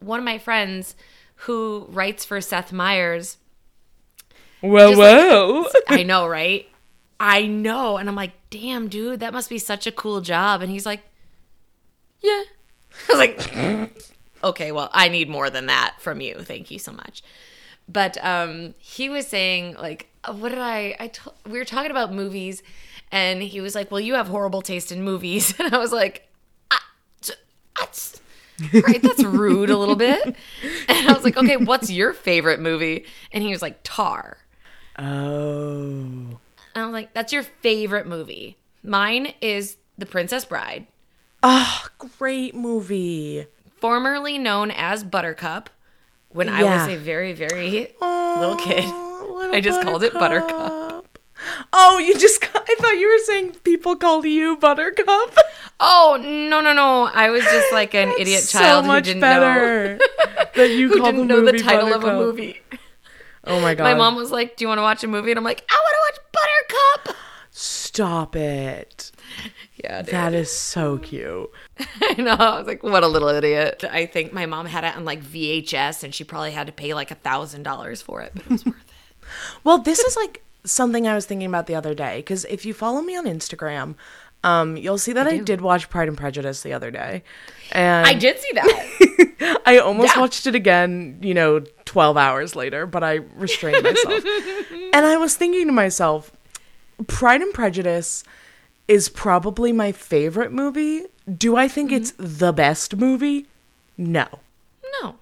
one of my friends who writes for Seth Meyers. Whoa, just like-. I know, right? I know. And I'm like, damn, dude, that must be such a cool job. And he's like, yeah. I was like, okay, well, I need more than that from you. Thank you so much. But um, he was saying, like, uh, what did I, I to- we were talking about movies, and he was like, well, you have horrible taste in movies. And I was like, t- that's, right, that's rude a little bit. And I was like, okay, what's your favorite movie? And he was like, Tar. Oh. And I was like, that's your favorite movie. Mine is The Princess Bride, Oh, great movie. formerly known as Buttercup. When I was a very, very little kid, Oh, little I just called it Buttercup. Oh, you just, I thought you were saying people called you Buttercup. Oh no, no, no! I was just like an idiot child so much who didn't better know that you who called didn't the know the title of a movie. Oh my god. My mom was like, "Do you want to watch a movie?" And I'm like, "I want to watch Buttercup." Stop it. Yeah, dude. That is so cute. I know. I was like, "What a little idiot." I think my mom had it on like VHS, and she probably had to pay like a thousand dollars for it, but it was worth it. Well, this is like something I was thinking about the other day because if you follow me on Instagram, um, you'll see that I, do. did watch Pride and Prejudice the other day, and I did see that. I almost Yeah. watched it again, you know, 12 hours later, but I restrained myself. and I was thinking to myself, Pride and Prejudice is probably my favorite movie. Do I think it's the best movie? No. no.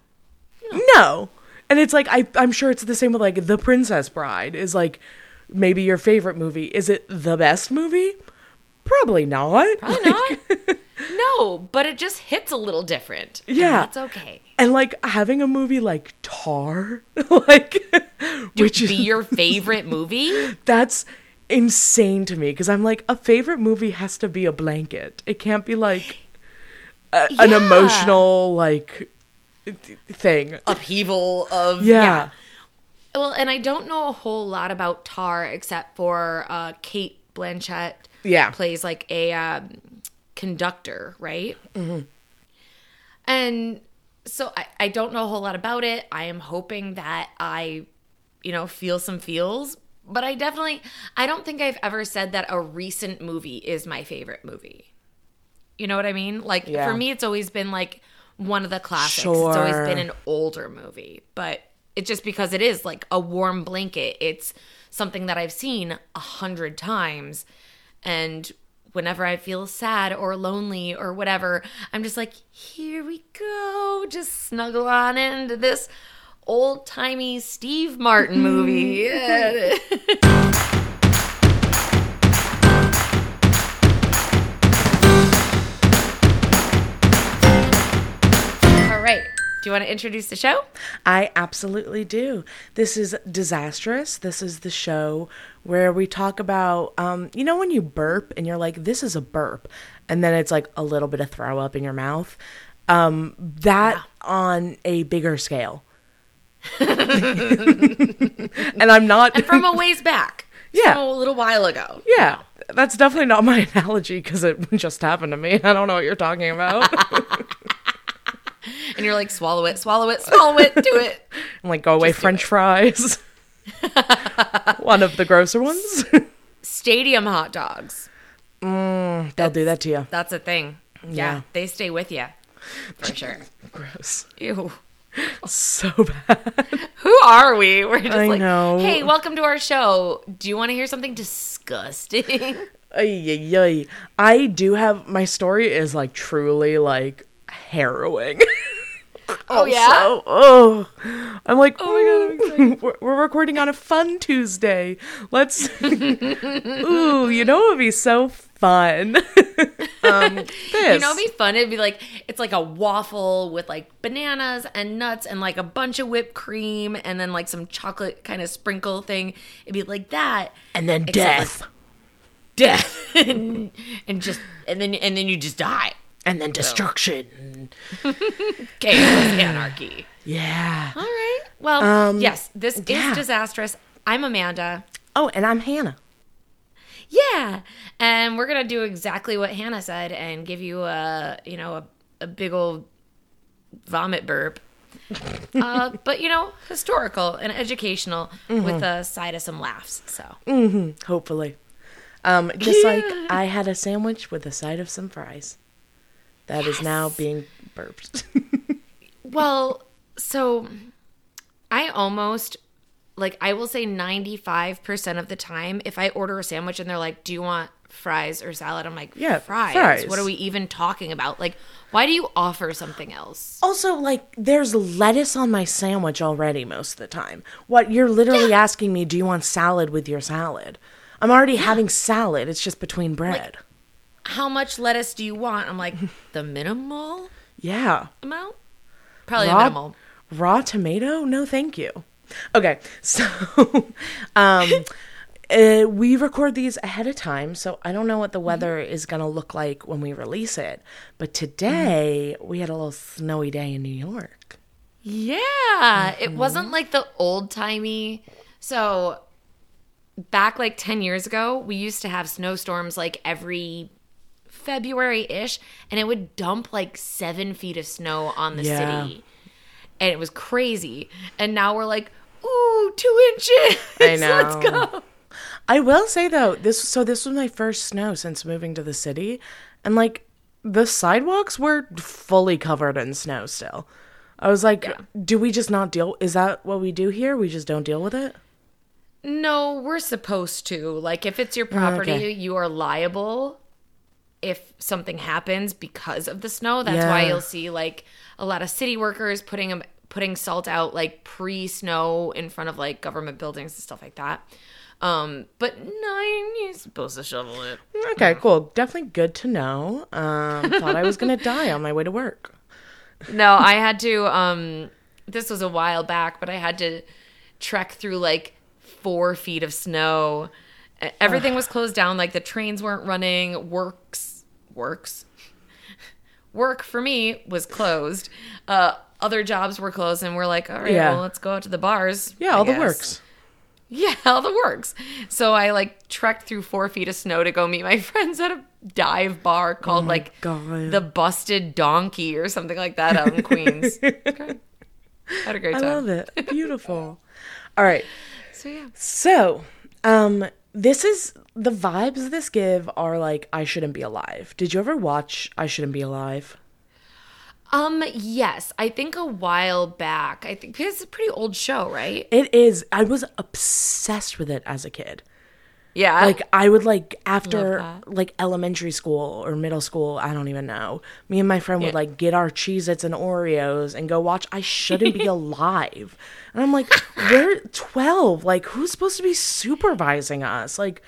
No. And it's like I I'm sure it's the same with like The Princess Bride is like maybe your favorite movie. Is it the best movie? Probably not. Probably not. no, but it just hits a little different. Yeah. that's okay. And like having a movie like Tar, like which Be is your favorite movie? that's insane to me because I'm like a favorite movie has to be a blanket. It can't be like a, an emotional like thing. Upheaval of Yeah. Well, and I don't know a whole lot about Tar except for uh, Cate Blanchett. Yeah. plays like a um, conductor, right? And so I, I don't know a whole lot about it. I am hoping that I, you know, feel some feels. But I definitely, I don't think I've ever said that a recent movie is my favorite movie. You know what I mean? Like Yeah. for me, it's always been like one of the classics. It's always been an older movie, but it's just because it is like a warm blanket. It's something that I've seen a hundred times, and whenever I feel sad or lonely or whatever, I'm just like, here we go, just snuggle on into this old timey Steve Martin movie. All right. Do you want to introduce the show? I absolutely do. This is Disastrous. This is the show where we talk about, um, you know, when you burp and you're like, this is a burp, and then it's like a little bit of throw up in your mouth. Um, that on a bigger scale. and I'm not. And From a ways back. Yeah. A little while ago. yeah, that's definitely not my analogy because it just happened to me. I don't know what you're talking about. And you're like, swallow it, swallow it, swallow it, do it. I'm like, go away, French fries. One of the grosser ones. Stadium hot dogs. Mm, They'll do that to you. That's a thing. Yeah. Yeah. They stay with you. For sure. Gross. Ew. So bad. Who are we? We're just I like, know. hey, welcome to our show. Do you want to hear something disgusting? Ay, ay, ay. I do have my story is like truly like harrowing. Oh, yeah? Oh, I'm like, oh my god, we're, we're recording on a fun Tuesday. Let's, ooh, you know, it'd be so fun. um, this. You know, it'd be fun. It'd be like it's like a waffle with like bananas and nuts and like a bunch of whipped cream and then like some chocolate kind of sprinkle thing. It'd be like that, and then Except death, death, and, and just and then and then you just die. And then destruction. Chaos, anarchy. Yeah. All right. Well, yes, this yeah. is disastrous. I'm Amanda. Oh, and I'm Hannah. Yeah, and we're gonna do exactly what Hannah said and give you a you know a, a big old vomit burp uh, but you know, historical and educational with a side of some laughs. So Hopefully. Um, just like I had a sandwich with a side of some fries. That is now being burped. Well, so I almost like I will say 95% of the time if I order a sandwich and they're like, "Do you want fries or salad?" I'm like, Yeah, fries. fries. What are we even talking about? Like, why do you offer something else?" also, like, there's lettuce on my sandwich already most of the time. What you're literally asking me, do you want salad with your salad? I'm already having salad. It's just between bread. How much lettuce do you want? I'm like, the minimal yeah. amount? Probably raw, minimal. raw tomato? No, thank you. Okay, so um, uh, we record these ahead of time, so I don't know what the weather is going to look like when we release it. But today we had a little snowy day in New York. Yeah, it wasn't like the old timey. So back like 10 years ago, we used to have snowstorms like every February ish, and it would dump like seven feet of snow on the Yeah. city. And it was crazy. And now we're like, ooh, two inches. I Let's know. go. I will say though, this so this was my first snow since moving to the city, and like the sidewalks were fully covered in snow still. I was like, do we just not deal? Is that what we do here? We just don't deal with it? No, we're supposed to. Like, if it's your oh, property, okay. you are liable if something happens because of the snow. That's why you'll see like a lot of city workers putting 'em- putting salt out like pre-snow in front of like government buildings and stuff like that. Um, but nine, you're supposed to shovel it. Okay, cool. Definitely good to know. Um, thought I was gonna die on my way to work. No, I had to um this was a while back, but I had to trek through like four feet of snow. Everything was closed down, like the trains weren't running, works works. Work for me was closed. Uh other jobs were closed and we're like, all right, Yeah. well, let's go out to the bars. Yeah, I all the works. Yeah, all the works. So I like trekked through four feet of snow to go meet my friends at a dive bar called like Oh God. the Busted Donkey or something like that out in Queens. Okay. Had a great time. I love it. Beautiful. All right. So yeah. So, um, this is the vibes this give are like I shouldn't be alive. Did you ever watch I Shouldn't Be Alive? Um. Yes, I think a while back. I think because it's a pretty old show, right? It is. I was obsessed with it as a kid. Yeah. Like I would like after like elementary school or middle school, I don't even know. Me and my friend would Yeah. like get our Cheez Its and Oreos and go watch I Shouldn't Be Alive. And I'm like, we're 12. Like, who's supposed to be supervising us? Like,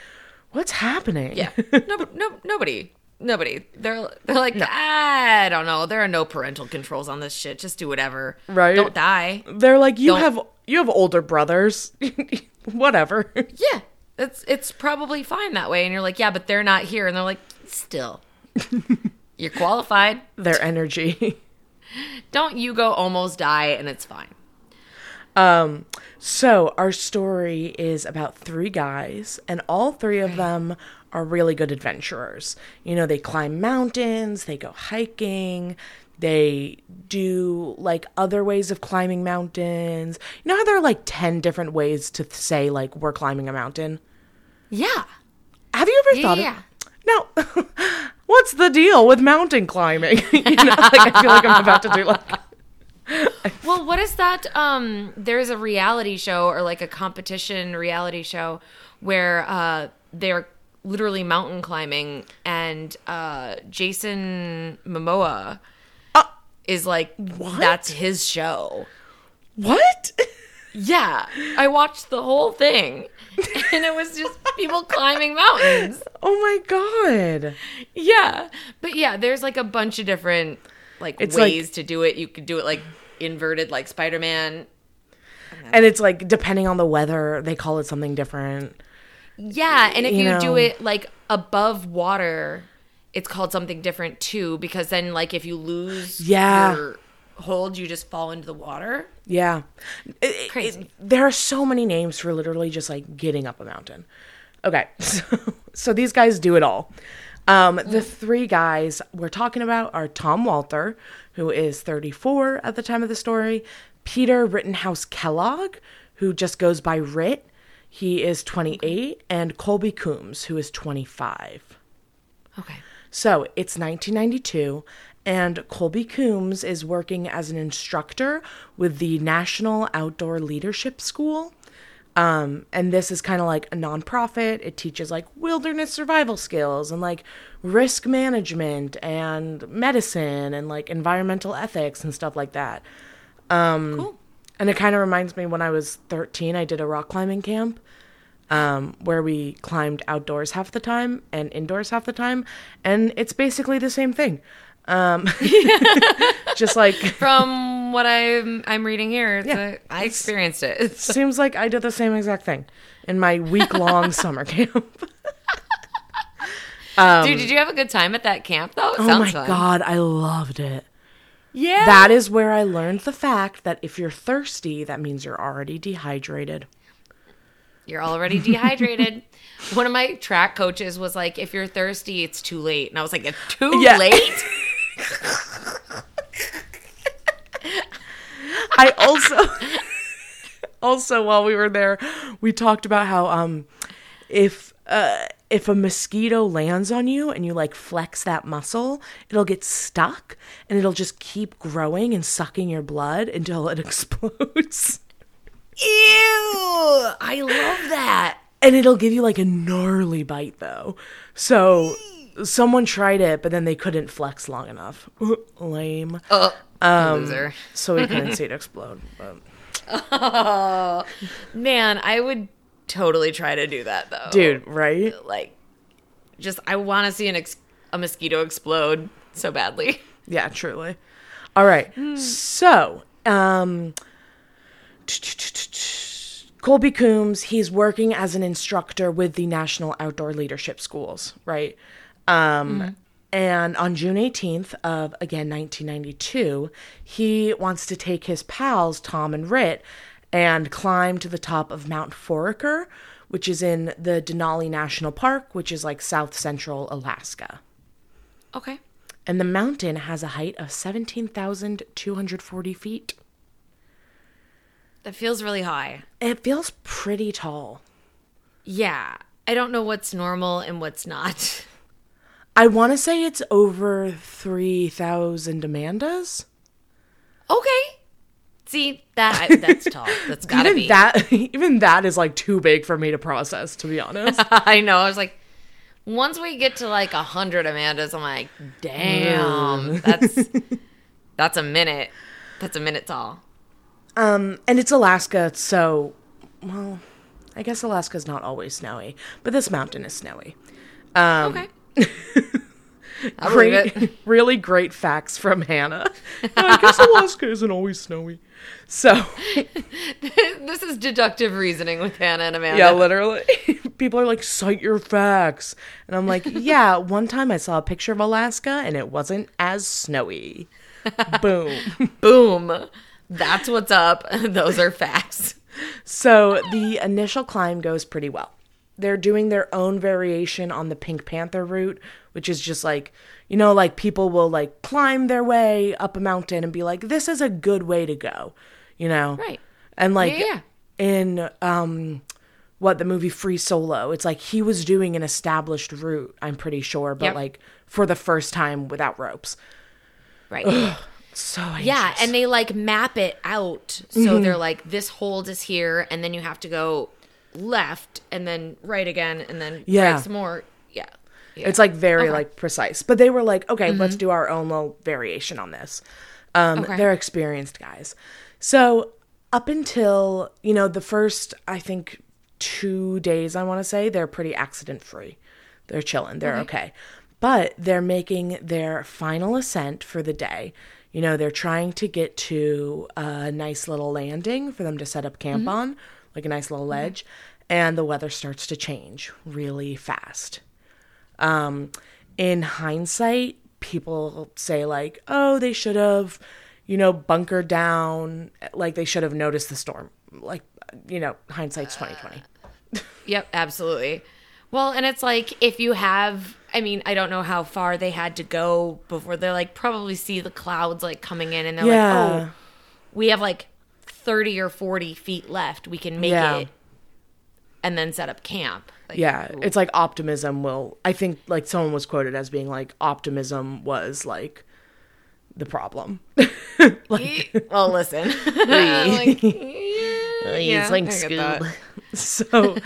what's happening? yeah. No. No. Nobody. Nobody. They're they're like ah, I don't know. There are no parental controls on this shit. Just do whatever. Right. Don't die. They're like, you Don't- have you have older brothers. Whatever. Yeah. It's it's probably fine that way. And you're like, yeah, but they're not here. And they're like, still, you're qualified. Their energy. Don't you go almost die, and it's fine. Um, So, our story is about three guys, and all three of them are really good adventurers. You know, they climb mountains, they go hiking, they do like other ways of climbing mountains. You know how there are like 10 different ways to say, like, we're climbing a mountain? Yeah. Have you ever thought Yeah. of No. What's the deal with mountain climbing? you know, like I feel like I'm about to do like Well, what is that? Um, there's a reality show or like a competition reality show where uh, they're literally mountain climbing, and uh, Jason Momoa is like that's his show. what? Yeah, I watched the whole thing, and it was just people climbing mountains. Oh my god. Yeah, but yeah, there's like a bunch of different like It's like- ways to do it. You could do it like inverted, like Spider Man. And it's like depending on the weather, they call it something different. Yeah, and if You you, do it like above water, it's called something different too. Because then, like, if you lose Yeah. your hold, you just fall into the water. Yeah. It- Crazy. it- there are so many names for literally just like getting up a mountain. Okay. So, so these guys do it all. Um, the three guys we're talking about are Tom Walter, who is 34 at the time of the story, Peter Rittenhouse Kellogg, who just goes by Rit, he is 28, and Colby Coombs, who is 25. Okay. So it's 1992, and Colby Coombs is working as an instructor with the National Outdoor Leadership School. Um, and this is kind of like a nonprofit. It teaches like wilderness survival skills and like risk management and medicine and like environmental ethics and stuff like that. cool. And it kind of reminds me when I was 13, I did a rock climbing camp um, where we climbed outdoors half the time and indoors half the time. And it's basically the same thing. Um, just like, From what I'm I'm reading here, Yeah, a, I experienced it. seems like I did the same exact thing in my week long summer camp. Dude, did you have a good time at that camp though? It Oh my fun. God, I loved it. Yeah. That is where I learned the fact that if you're thirsty, that means you're already dehydrated. You're already dehydrated. One of my track coaches was like, if you're thirsty, it's too late. And I was like, it's too Yeah. late? I also also while we were there, we talked about how um if uh if a mosquito lands on you and you like flex that muscle, it'll get stuck and it'll just keep growing and sucking your blood until it explodes. Ew. I love that. And it'll give you like a gnarly bite though. So someone tried it, but then they couldn't flex long enough. Lame. Oh, Um, loser. So we couldn't see it explode. But. Oh, man, I would totally try to do that though. Dude, right? Like, just, I want to see an ex- a mosquito explode so badly. Yeah, truly. All right. So, um, Colby Coombs, he's working as an instructor with the National Outdoor Leadership Schools, right? Um, And on June 18th of, again, 1992, he wants to take his pals, Tom and Rit, and climb to the top of Mount Foraker, which is in the Denali National Park, which is like south central Alaska. Okay. And the mountain has a height of 17,240 feet. That feels really high. It feels pretty tall. Yeah. I don't know what's normal and what's not. I want to say it's over 3,000 Amandas. Okay. See, that that's tall. That's gotta even be. that even that is like too big for me to process, to be honest. I know. I was like, once we get to like a hundred Amandas, I'm like, damn, that's that's a minute. That's a minute tall. um, and it's Alaska, so well, I guess Alaska's not always snowy, but this mountain is snowy. Um, Okay. Great, really great facts from Hannah. I guess Alaska isn't always snowy. So, this is deductive reasoning with Hannah and Amanda. yeah, literally. People are like, cite your facts. And I'm like, yeah, one time I saw a picture of Alaska and it wasn't as snowy. Boom. Boom. That's what's up. Those are facts. So the initial climb goes pretty well. They're doing their own variation on the Pink Panther route, which is just like, you know, like people will like climb their way up a mountain and be like, this is a good way to go, you know? Right. And like Yeah, yeah. in um what the movie Free Solo, it's like he was doing an established route, I'm pretty sure, but Yep. like for the first time without ropes. Right. So Yeah, and they like map it out. So they're like, this hold is here, and then you have to go left and then right again and then Yeah. right some more. Yeah. yeah. It's like very Okay. like precise. But they were like, okay, mm-hmm. let's do our own little variation on this. Um, Okay. They're experienced guys. So up until, you know, the first, I think, two days, I want to say, they're pretty accident free. They're chilling. They're mm-hmm. okay. But they're making their final ascent for the day. You know, they're trying to get to a nice little landing for them to set up camp mm-hmm. on, like a nice little ledge. And the weather starts to change really fast um, in hindsight, people say like, "Oh, they should have, you know, bunkered down. Like they should have noticed the storm." Like, you know, hindsight's twenty twenty. Yep, absolutely. Well, and it's like if you have I mean, I don't know how far they had to go before they're like probably see the clouds like coming in and they're Yeah. like, oh, we have like 30 or 40 feet left. We can make Yeah. it and then set up camp. Like, Yeah, it's like optimism will. I think like someone was quoted as being like optimism was like the problem. well, listen. like, yeah, yeah, I get that. so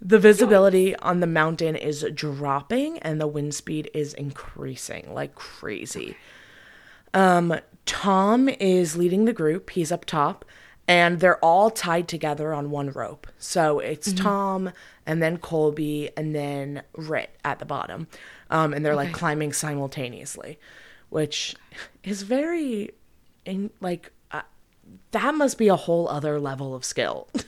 the visibility on the mountain is dropping and the wind speed is increasing like crazy. Um, Tom is leading the group. He's up top, and they're all tied together on one rope. So it's Tom, and then Colby, and then Rit at the bottom, um, and they're like climbing simultaneously, which is very, in like, uh, that must be a whole other level of skill.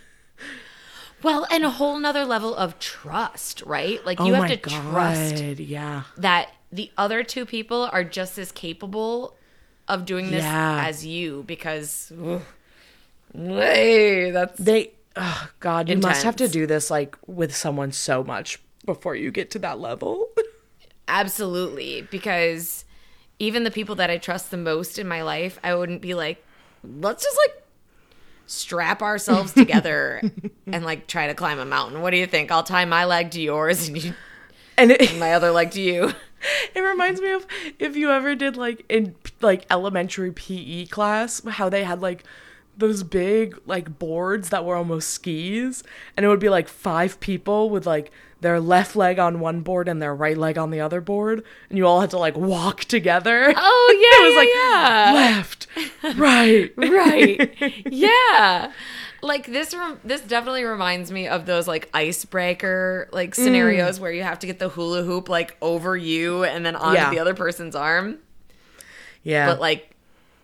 Well, and a whole nother level of trust, right? Like oh you have to god! trust Yeah, that the other two people are just as capable of doing this Yeah. as you because ugh, hey, that's they. Oh god, you must have to do this like with someone so much before you get to that level. absolutely because even the people that I trust the most in my life, I wouldn't be like, let's just like strap ourselves together and like try to climb a mountain. What do you think? I'll tie my leg to yours and you, and it, my other leg to you. It reminds me of if you ever did like in like elementary PE class, how they had like those big like boards that were almost skis, and it would be like five people with like their left leg on one board and their right leg on the other board, and you all had to like walk together. Oh yeah, it was like yeah. left, right, right yeah like this rem- this definitely reminds me of those like icebreaker like Mm. scenarios where you have to get the hula hoop like over you and then onto Yeah. the other person's arm Yeah, but like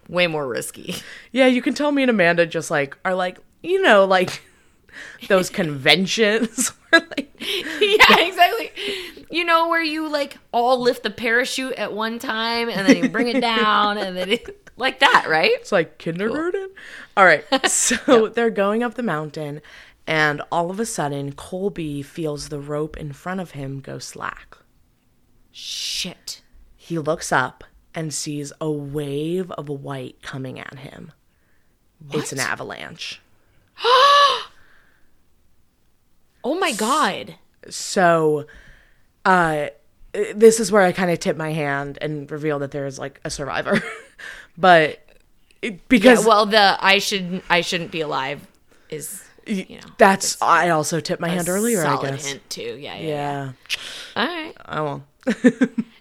way more risky yeah. You can tell me and Amanda just like are like you know like those conventions where like yeah exactly you know where you like all lift the parachute at one time and then you bring it down and then it, like that right It's like kindergarten. All right. So they're going up the mountain, and all of a sudden, Colby feels the rope in front of him go slack. shit He looks up and sees a wave of white coming at him. It's an avalanche. oh my god So, uh, this is where I kind of tip my hand and reveal that there is like a survivor. but it, yeah, because well the i should i shouldn't be alive is you know that's, I also tipped my hand earlier, I guess. hint too. Yeah, yeah. yeah. Yeah. All right. I won't.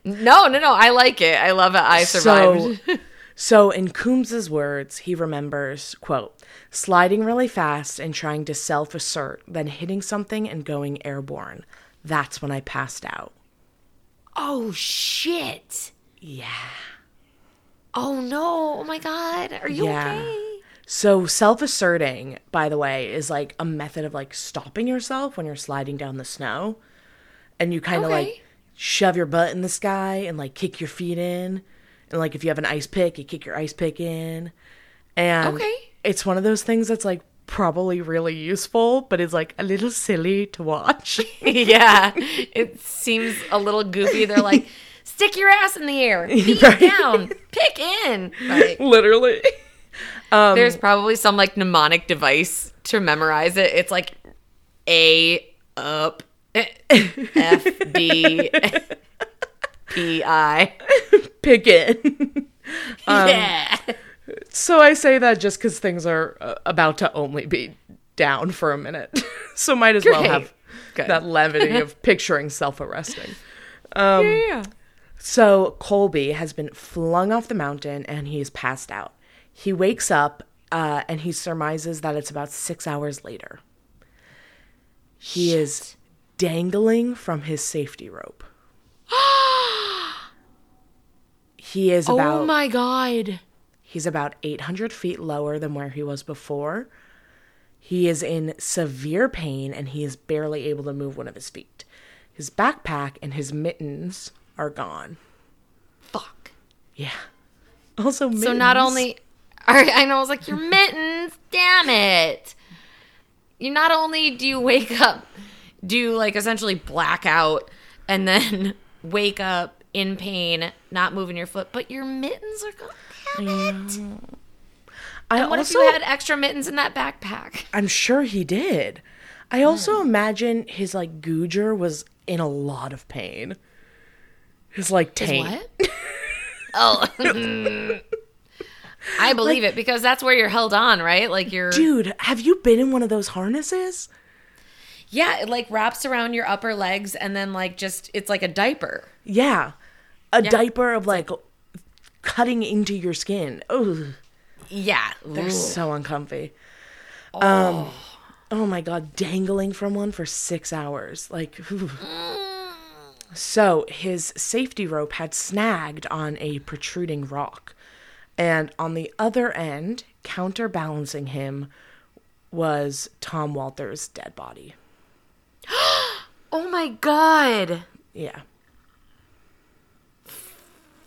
No, no, no. I like it. I love it. I survived. So, so in Coombs's words, he remembers, quote, sliding really fast and trying to self-arrest, then hitting something and going airborne. That's when I passed out. oh shit. Yeah. Oh no. Oh my god. Are you Yeah. okay? So self-arresting, by the way, is like a method of like stopping yourself when you're sliding down the snow. And you kind of Okay. like shove your butt in the sky and like kick your feet in. And like if you have an ice pick, you kick your ice pick in. And Okay. it's one of those things that's like probably really useful, but it's like a little silly to watch. yeah. It seems a little goofy. They're like, stick your ass in the air, feet Right. down, pick in. Like, Literally. Um, there's probably some like mnemonic device to memorize it. It's like A up, F D P I. Pick it. yeah. So I say that just because things are uh, about to only be down for a minute. so might as well have Good. that levity of picturing self arresting. yeah. So Colby has been flung off the mountain and he's passed out. He wakes up uh, and he surmises that it's about six hours later. He is dangling from his safety rope. he is oh about. Oh my god. He's about 800 feet lower than where he was before. He is in severe pain and he is barely able to move one of his feet. His backpack and his mittens are gone. Fuck. Yeah. Also, mittens. So not only right, I know I was like your mittens, damn it. You not only do you wake up, do like essentially black out and then wake up in pain, not moving your foot, but your mittens are gone. Damn it. I And what also, if you had extra mittens in that backpack? I'm sure he did. I hmm. also imagine his like Googer was in a lot of pain. His like taint. what? oh. I believe it because that's where you're held on, right? Like you're Dude, have you been in one of those harnesses? Yeah, it like wraps around your upper legs and then like just it's like a diaper. Yeah. A diaper of like cutting into your skin. Ugh. Yeah. They're so uncomfy. Um oh my god, dangling from one for 6 hours. Like whew. So, his safety rope had snagged on a protruding rock. And on the other end, counterbalancing him was Tom Walter's dead body. Oh my god. Yeah.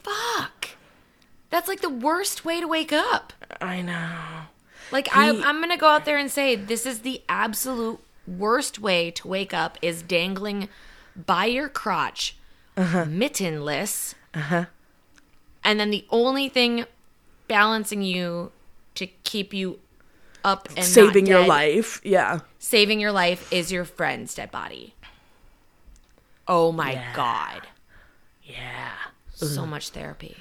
Fuck. That's like the worst way to wake up. I know. Like I, I'm gonna go out there and say this is the absolute worst way to wake up is dangling by your crotch, uh-huh. mittenless, uh-huh. and then the only thing balancing you to keep you up and Saving your life. Yeah. saving your life is your friend's dead body. Oh my god, Yeah. so much therapy,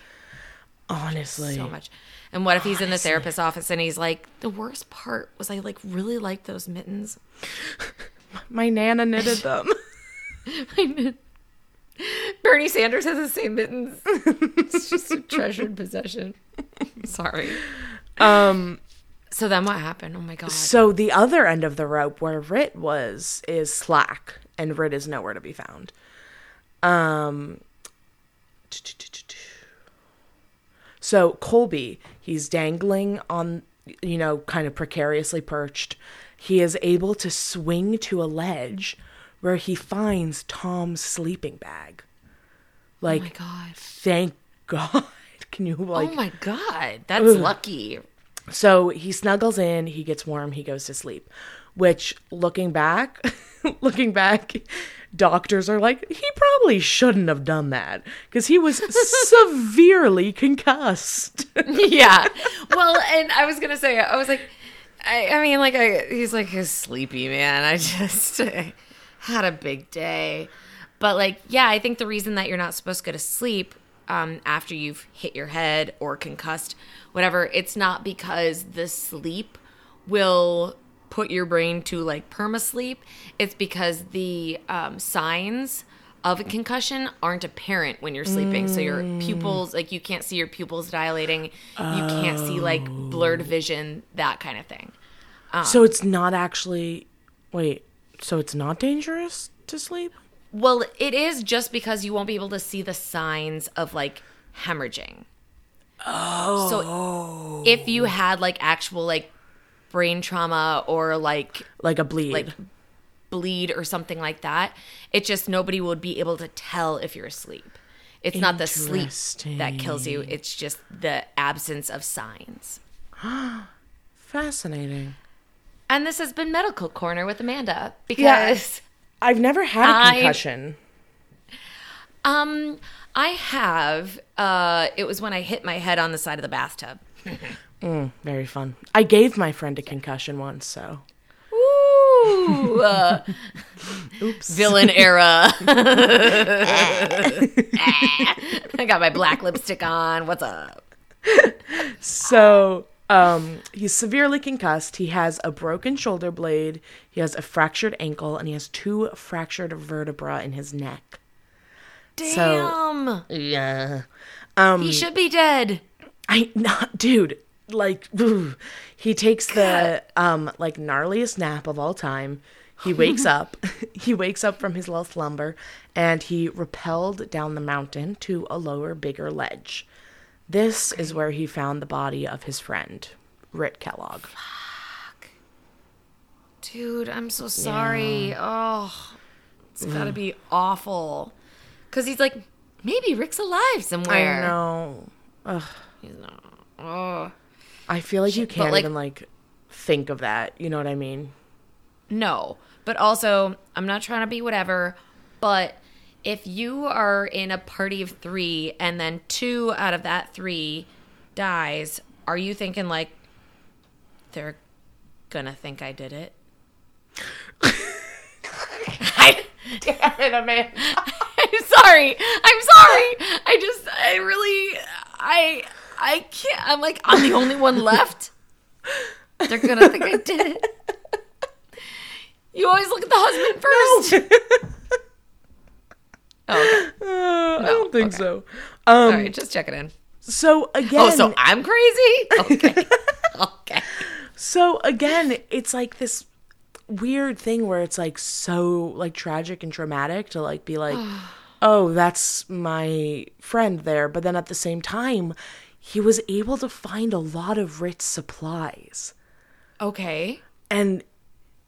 Honestly. so much. And what if he's in the therapist's office and he's like, the worst part was I like really liked those mittens. My nana knitted them. Bernie Sanders has the same mittens. it's just a treasured possession. Sorry. um So then what happened? Oh my god. so the other end of the rope where Rit was is slack and Rit is nowhere to be found. Um So Colby, he's dangling on you know, kind of precariously perched. He is able to swing to a ledge where he finds Tom's sleeping bag. Like oh my god. thank God. Can you like oh my god. That's lucky. So he snuggles in, he gets warm, he goes to sleep. Which, looking back, looking back, doctors are like, he probably shouldn't have done that because he was severely concussed. yeah. Well, and I was gonna say, I was like, I, I mean, like, I, he's like a sleepy man. I just I had a big day, but like, yeah, I think the reason that you're not supposed to go to sleep um, after you've hit your head or concussed, whatever, it's not because the sleep will put your brain to like perma sleep. It's because the um, signs of a concussion aren't apparent when you're sleeping. So your pupils, like you can't see your pupils dilating. You can't see like blurred vision, that kind of thing. so it's not actually. Wait, so it's not dangerous to sleep? Well, it is just because you won't be able to see the signs of like hemorrhaging. Oh. So if you had like actual like brain trauma or like Like a bleed. like bleed or something like that, it just nobody would be able to tell if you're asleep. It's not the sleep that kills you, it's just the absence of signs. Fascinating. And this has been Medical Corner with Amanda because I've never had a I- concussion. um I have uh it was when I hit my head on the side of the bathtub. Very fun. I gave my friend a concussion once, so. Ooh. uh, Oops. villain era. I got my black lipstick on. What's up? So, um, he's severely concussed. He has a broken shoulder blade, he has a fractured ankle, and he has two fractured vertebra in his neck. Damn. Yeah. Um, he should be dead. I not dude, like ooh. he takes the um like gnarliest nap of all time. He wakes up. he wakes up from his little slumber and he rappelled down the mountain to a lower, bigger ledge. This is where he found the body of his friend, Rit Kellogg. Fuck. Dude, I'm so sorry. Oh, it's mm. gotta be awful. Cause he's like, maybe Rit's alive somewhere. I know. Ugh. He's not. Oh. I feel like you can't like- even like think of that. You know what I mean? No. But also, I'm not trying to be whatever, but if you are in a party of three and then two out of that three dies, are you thinking like they're gonna think I did it? I, Damn it, Amanda. I'm sorry. I'm sorry. I just, I really, I, I can't. I'm like, I'm the only one left. They're gonna think I did it. You always look at the husband first. Oh, okay. Uh, I don't think okay. so. Um, All right, just checking in. So again, Oh, so I'm crazy? Okay. okay. So again, it's like this weird thing where it's like so like tragic and traumatic to like be like, oh, that's my friend there, but then at the same time, he was able to find a lot of Rit's supplies Okay. and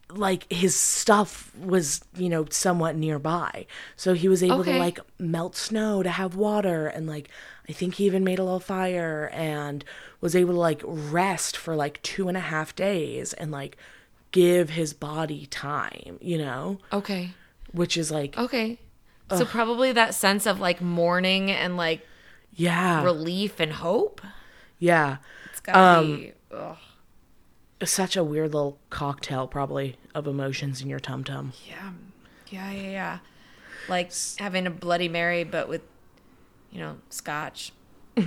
like his stuff was you know somewhat nearby so he was able to like melt snow to have water and like i think he even made a little fire and was able to like rest for like two and a half days and like give his body time you know Okay. which is like Okay. So probably that sense of like mourning and like yeah relief and hope. yeah It's gotta be. Um, ugh. Such a weird little cocktail probably of emotions in your tum tum Yeah. Yeah, yeah, yeah. Like having a Bloody Mary, but with, you know, scotch or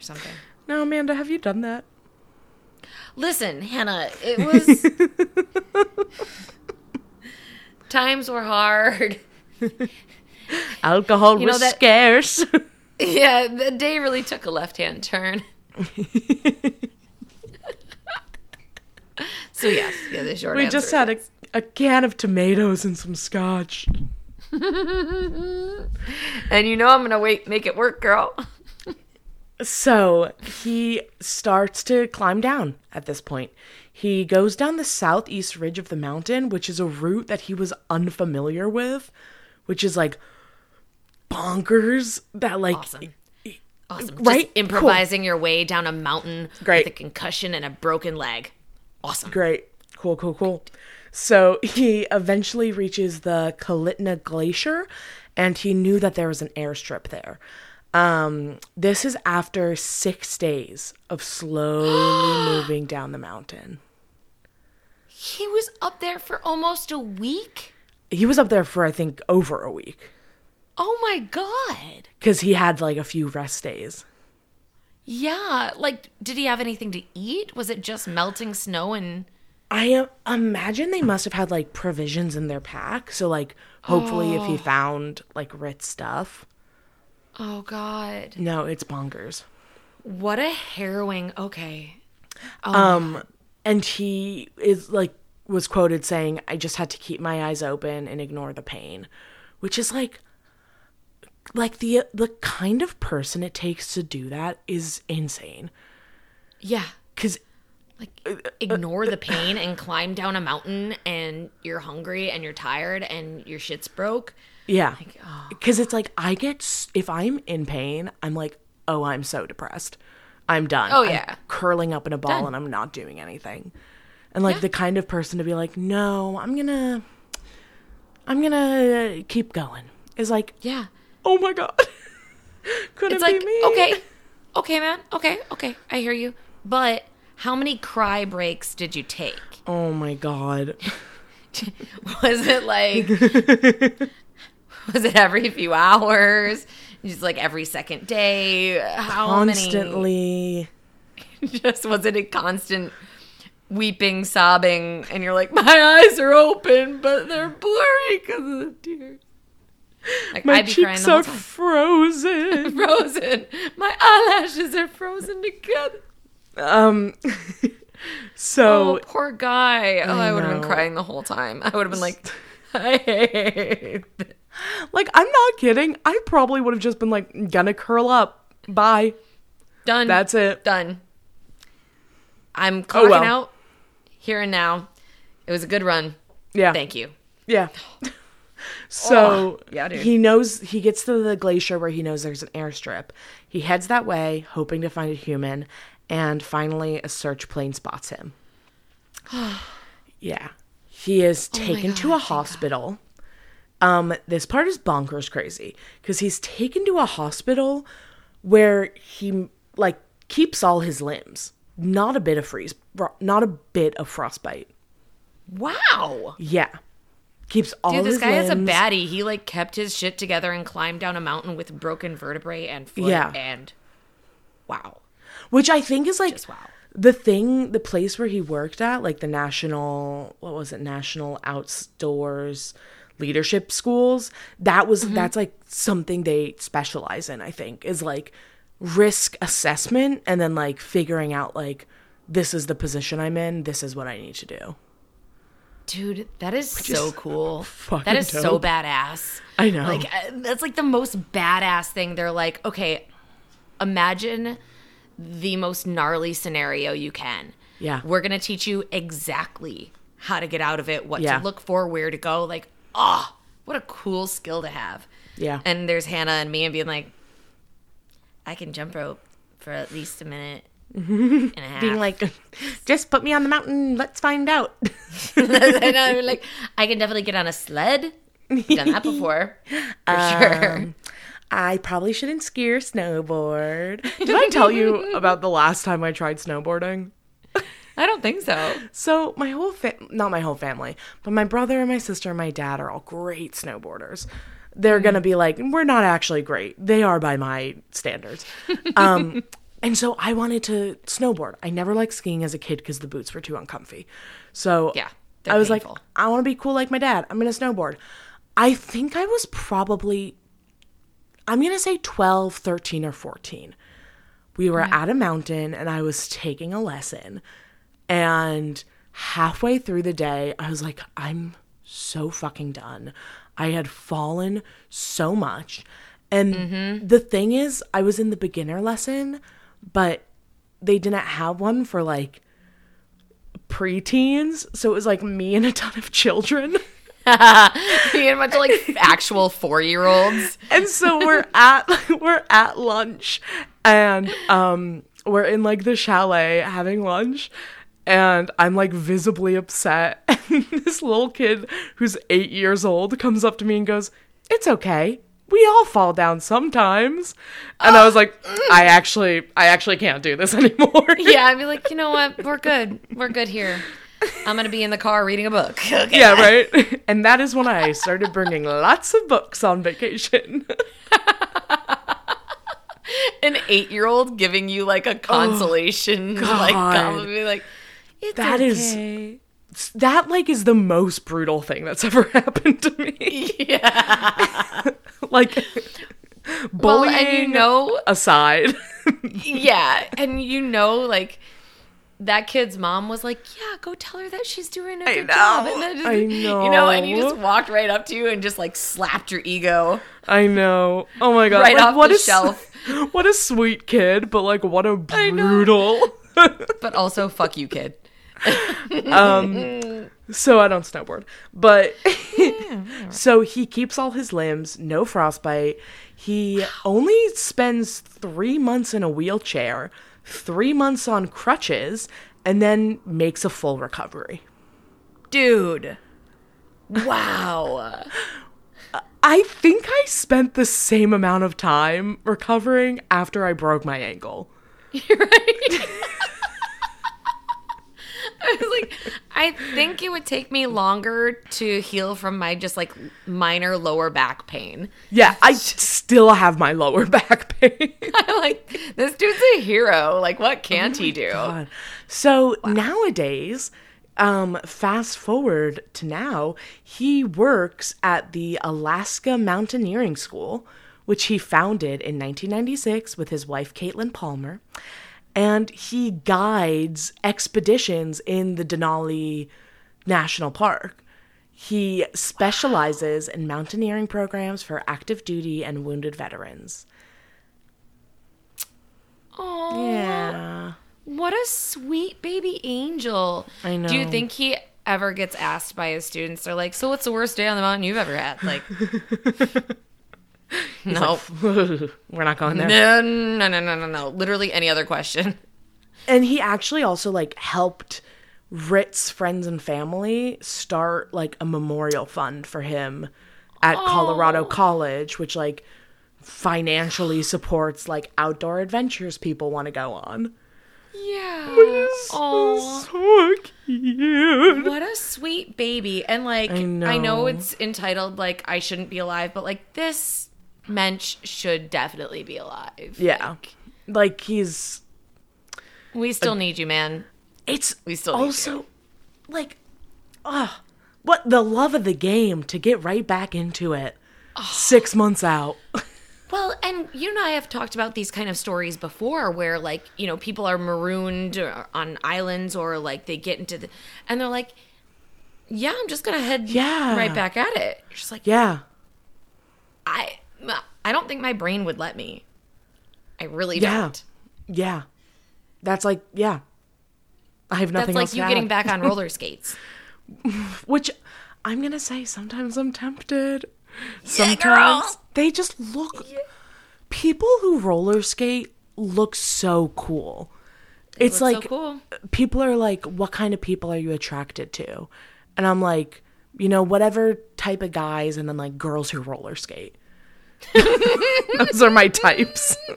something. now amanda have you done that Listen, Hannah, it was. Times were hard. alcohol You know was that- scarce Yeah, the day really took a left hand turn. So, yes, yeah, the short we just had a, a can of tomatoes and some scotch And you know I'm going to wait, make it work, girl. So he starts to climb down at this point. He goes down the southeast ridge of the mountain, which is a route that he was unfamiliar with, which is like bonkers. That like Awesome. Awesome. Right? Just improvising your way down a mountain Great. with a concussion and a broken leg. Awesome. great, cool, cool, cool. So he eventually reaches the Kahiltna Glacier, and he knew that there was an airstrip there. Um, this is after six days of slowly moving down the mountain. He was up there for almost a week. He was up there for I think over a week. Oh my god. because he had like a few rest days. Yeah, like did he have anything to eat? Was it just melting snow and I imagine they must have had like provisions in their pack, so like hopefully if he found like Rit's stuff. Oh god. No, it's bonkers. What a harrowing. Okay. Um, and he is like was quoted saying, "I just had to keep my eyes open and ignore the pain," which is like like the the kind of person it takes to do that is insane. Yeah. Cuz Like ignore the pain and climb down a mountain and you're hungry and you're tired and your shit's broke. Yeah. oh. Because it's like, I get, if I'm in pain, I'm like, oh, I'm so depressed. I'm done. Oh, I'm yeah. curling up in a ball Done. and I'm not doing anything. And like Yeah. the kind of person to be like, no, I'm gonna, I'm gonna keep going is like, Yeah. Oh my God. Could It's it like be me? okay. Okay, man. Okay. Okay. I hear you. But how many cry breaks did you take? Oh my God. Was it like was it every few hours? Just like every second day? How Constantly. many? Just was it a constant weeping, sobbing, and you're like, my eyes are open, but they're blurry because of the tears. Like My I'd be crying cheeks the are time. frozen. frozen. My eyelashes are frozen together. um, Oh, so poor guy. Oh, I, would have been crying the whole time. I would have been like, I hate this. like, I'm not kidding. I probably would have just been like, gonna curl up. Bye. Done. That's it. done. I'm clocking Oh, well. out here and now. It was a good run. Yeah. Thank you. Yeah. So Oh, yeah, he knows he gets to the glacier where he knows there's an airstrip. He heads that way, hoping to find a human, and finally a search plane spots him. yeah. He is taken to a Oh God, thank hospital Um, this part is bonkers crazy because he's taken to a hospital where he like keeps all his limbs, not a bit of freeze, not a bit of frostbite. Wow. Yeah, keeps all Dude, this his guy is a limbs. baddie. He like kept his shit together and climbed down a mountain with broken vertebrae and foot Yeah. and wow. which I think is like Just wow. the thing, the place where he worked at, like the national, what was it, national outdoors leadership schools. That was mm-hmm. that's like something they specialize in. I think is like risk assessment and then like figuring out like this is the position I'm in. This is what I need to do. Dude, that is so is cool. That is so badass. I know. Like uh, that's like the most badass thing. They're like, okay, imagine the most gnarly scenario you can. Yeah. We're gonna teach you exactly how to get out of it, what Yeah. to look for, where to go. Like, ah, what a cool skill to have. Yeah. And there's Hannah and me and being like, I can jump rope for at least a minute and a half. Being like, just put me on the mountain. Let's find out. and I'm like, I can definitely get on a sled. I've Done that before, for sure. I probably shouldn't ski or snowboard. Did I tell you about the last time I tried snowboarding? I don't think so. So my whole fa- not my whole family, but my brother and my sister and my dad are all great snowboarders. They're gonna be like, we're not actually great. They are by my standards. Um, and so I wanted to snowboard. I never liked skiing as a kid because the boots were too uncomfy. So Yeah, I was painful. like, I want to be cool like my dad. I'm gonna snowboard. I think I was probably, I'm gonna say 12, 13, or 14 we were mm-hmm. at a mountain and I was taking a lesson. And halfway through the day, I was like, I'm so fucking done. I had fallen so much. And mm-hmm. the thing is, I was in the beginner lesson, but they didn't have one for like preteens. So it was like me and a ton of children. Me and a bunch of like actual four year olds. and so we're at we're at lunch and um we're in like the chalet having lunch and I'm like visibly upset and this little kid who's 8 years old comes up to me and goes it's okay we all fall down sometimes and I was like oh. I actually I actually can't do this anymore Yeah, I'd be like, you know what? We're good. We're good here. I'm gonna be in the car reading a book. Okay. yeah right and that is when I started bringing lots of books on vacation An eight year old giving you like a oh, consolation, like God. be like, it's That is- okay. that like is the most brutal thing that's ever happened to me yeah. like Well, bullying and you know, aside yeah, and you know, like that kid's mom was like, "Yeah, go tell her that she's doing a I good know, job." And then just, I you know, and he just walked right up to you and just like slapped your ego. i know oh my god Right like, off what the a shelf. what a sweet kid but like what a know. brutal But also, fuck you, kid. Um, so i don't snowboard but so he keeps all his limbs no frostbite he only spends three months in a wheelchair three months on crutches and then makes a full recovery Dude. Wow. I think I spent the same amount of time recovering after I broke my ankle. You're right. I was like, I think it would take me longer to heal from my just like minor lower back pain. Yeah, I still have my lower back pain. I'm like, this dude's a hero. Like, what can't he do? God. So nowadays, um, fast forward to now, he works at the Alaska Mountaineering School, which he founded in 1996 with his wife, Caitlin Palmer. And he guides expeditions in the Denali National Park. He specializes in mountaineering programs for active duty and wounded veterans. Oh, Yeah. what a sweet baby angel. I know. Do you think he ever gets asked by his students? They're like, "So, what's the worst day on the mountain you've ever had?" Like, no, We're not going there. no, no, no, no, no, no. Literally any other question. And he actually also like helped Rit's friends and family start like a memorial fund for him at oh. Colorado College, which like financially supports like outdoor adventures people want to go on. Yeah. Oh, So cute. what a sweet baby. And like, I know. know. it's entitled like I shouldn't be alive, but like this mensch should definitely be alive. Yeah. Like he's We still need you, man. it's We still need also like ah what the love of the game to get right back into it. Six months out. Well, and you and I have talked about these kind of stories before where like, you know, people are marooned on islands or like they get into the and they're like, yeah, I'm just going to head Yeah. right back at it. You're just like, Yeah. I I don't think my brain would let me. I really Yeah. don't. Yeah. That's like yeah. I have nothing That's else like you to getting back on roller skates. Which I'm gonna say sometimes I'm tempted. Yeah. Sometimes they just look people who roller skate look so cool. It's Looks like so cool. people are like, what kind of people are you attracted to? And I'm like, you know, whatever type of guys, and then like girls who roller skate. Those are my types.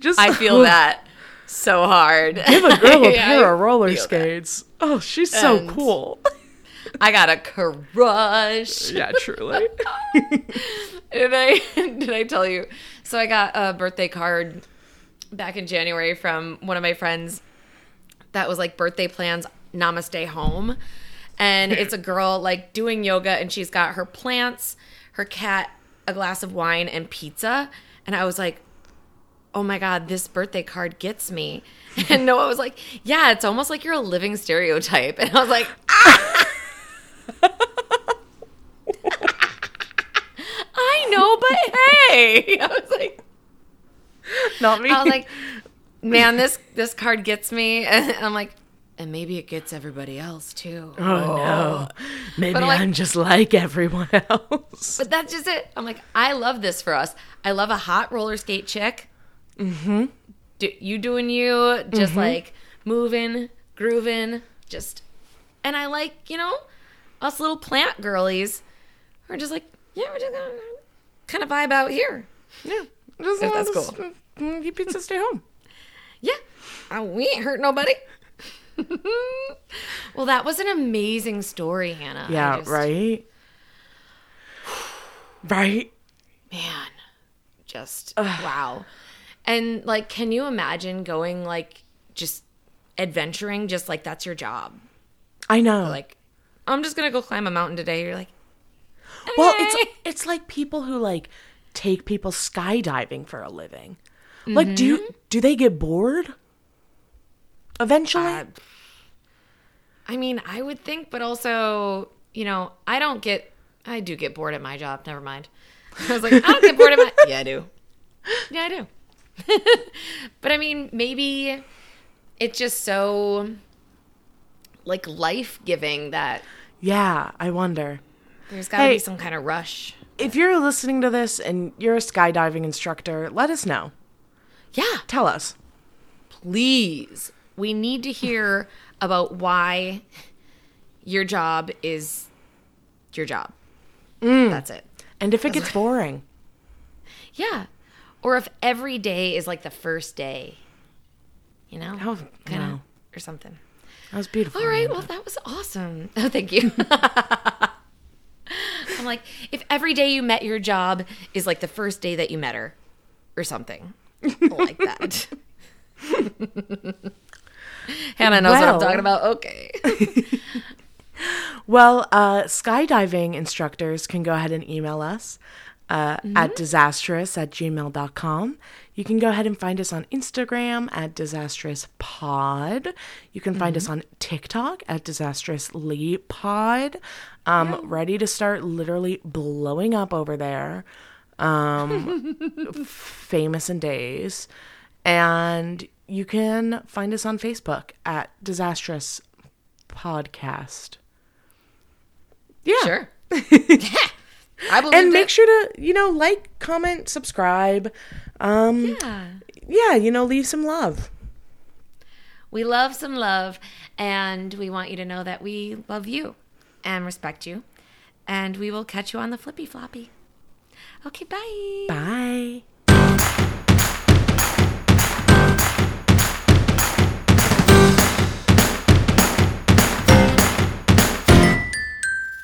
Just I feel that so hard. Give a girl a pair I of roller feel that. skates. Oh, she's so cool. I got a crush. yeah, truly. Did I did I tell you? So I got a birthday card back in January from one of my friends that was like birthday plans namaste home. And it's a girl like doing yoga and she's got her plants, her cat, a glass of wine and pizza. And I was like, "Oh my god, this birthday card gets me." And Noah was like, "Yeah, it's almost like you're a living stereotype." And I was like, I know, but hey. I was like Not me. I was like, man, this this card gets me. And I'm like, and maybe it gets everybody else too. oh no. Maybe But, like- I'm just like everyone else. But that's just it. I'm like, I love this for us. I love a hot roller skate chick. Mm-hmm. Do, you doing you, just like moving, grooving, just. And I like, you know, us little plant girlies. We're just like, yeah, we're just gonna kind of vibe out here. Yeah. Just If that's cool. mm, Eat pizza, stay home. Yeah, uh, we ain't hurt nobody. well, that was an amazing story, Hannah. Yeah, just- right? Right? Man, just wow. And like, can you imagine going like just adventuring, just like that's your job? I know. Like, I'm just gonna go climb a mountain today. You're like, well, it's it's like people who like take people skydiving for a living. Like do you mm-hmm. do they get bored? Eventually? Uh, I mean, I would think, but also, you know, I don't get, I do get bored at my job. Never mind. I was like, I don't get bored at my, yeah, I do. Yeah, I do. but I mean, maybe it's just so like life giving that yeah, I wonder. there's got to Hey. be some kind of rush. If you're listening to this and you're a skydiving instructor, let us know. Yeah, Tell us. please. We need to hear about why your job is your job. Mm. That's it. And if it gets boring. Yeah. Or if every day is like the first day, you know? Oh, Kinda, no. Or something. That was beautiful. All right. Amanda. Well, that was awesome. Oh, thank you. I'm like, if every day you met your job is like the first day that you met her or something like that. Hannah knows what I'm talking about. Okay. Well, uh, skydiving instructors can go ahead and email us uh, at disastrous at gmail.com. You can go ahead and find us on Instagram at disastrouspod. You can find us on TikTok at disastrouslypod. Um, Ready to start literally blowing up over there. Um, famous in days. And you can find us on Facebook at disastrous podcast. Yeah. Sure. I believe And make sure to, you know, like, comment, subscribe. Um, Yeah. yeah, you know, leave some love. We love some love, and we want you to know that we love you and respect you. And we will catch you on the flippy floppy. Okay, bye. Bye.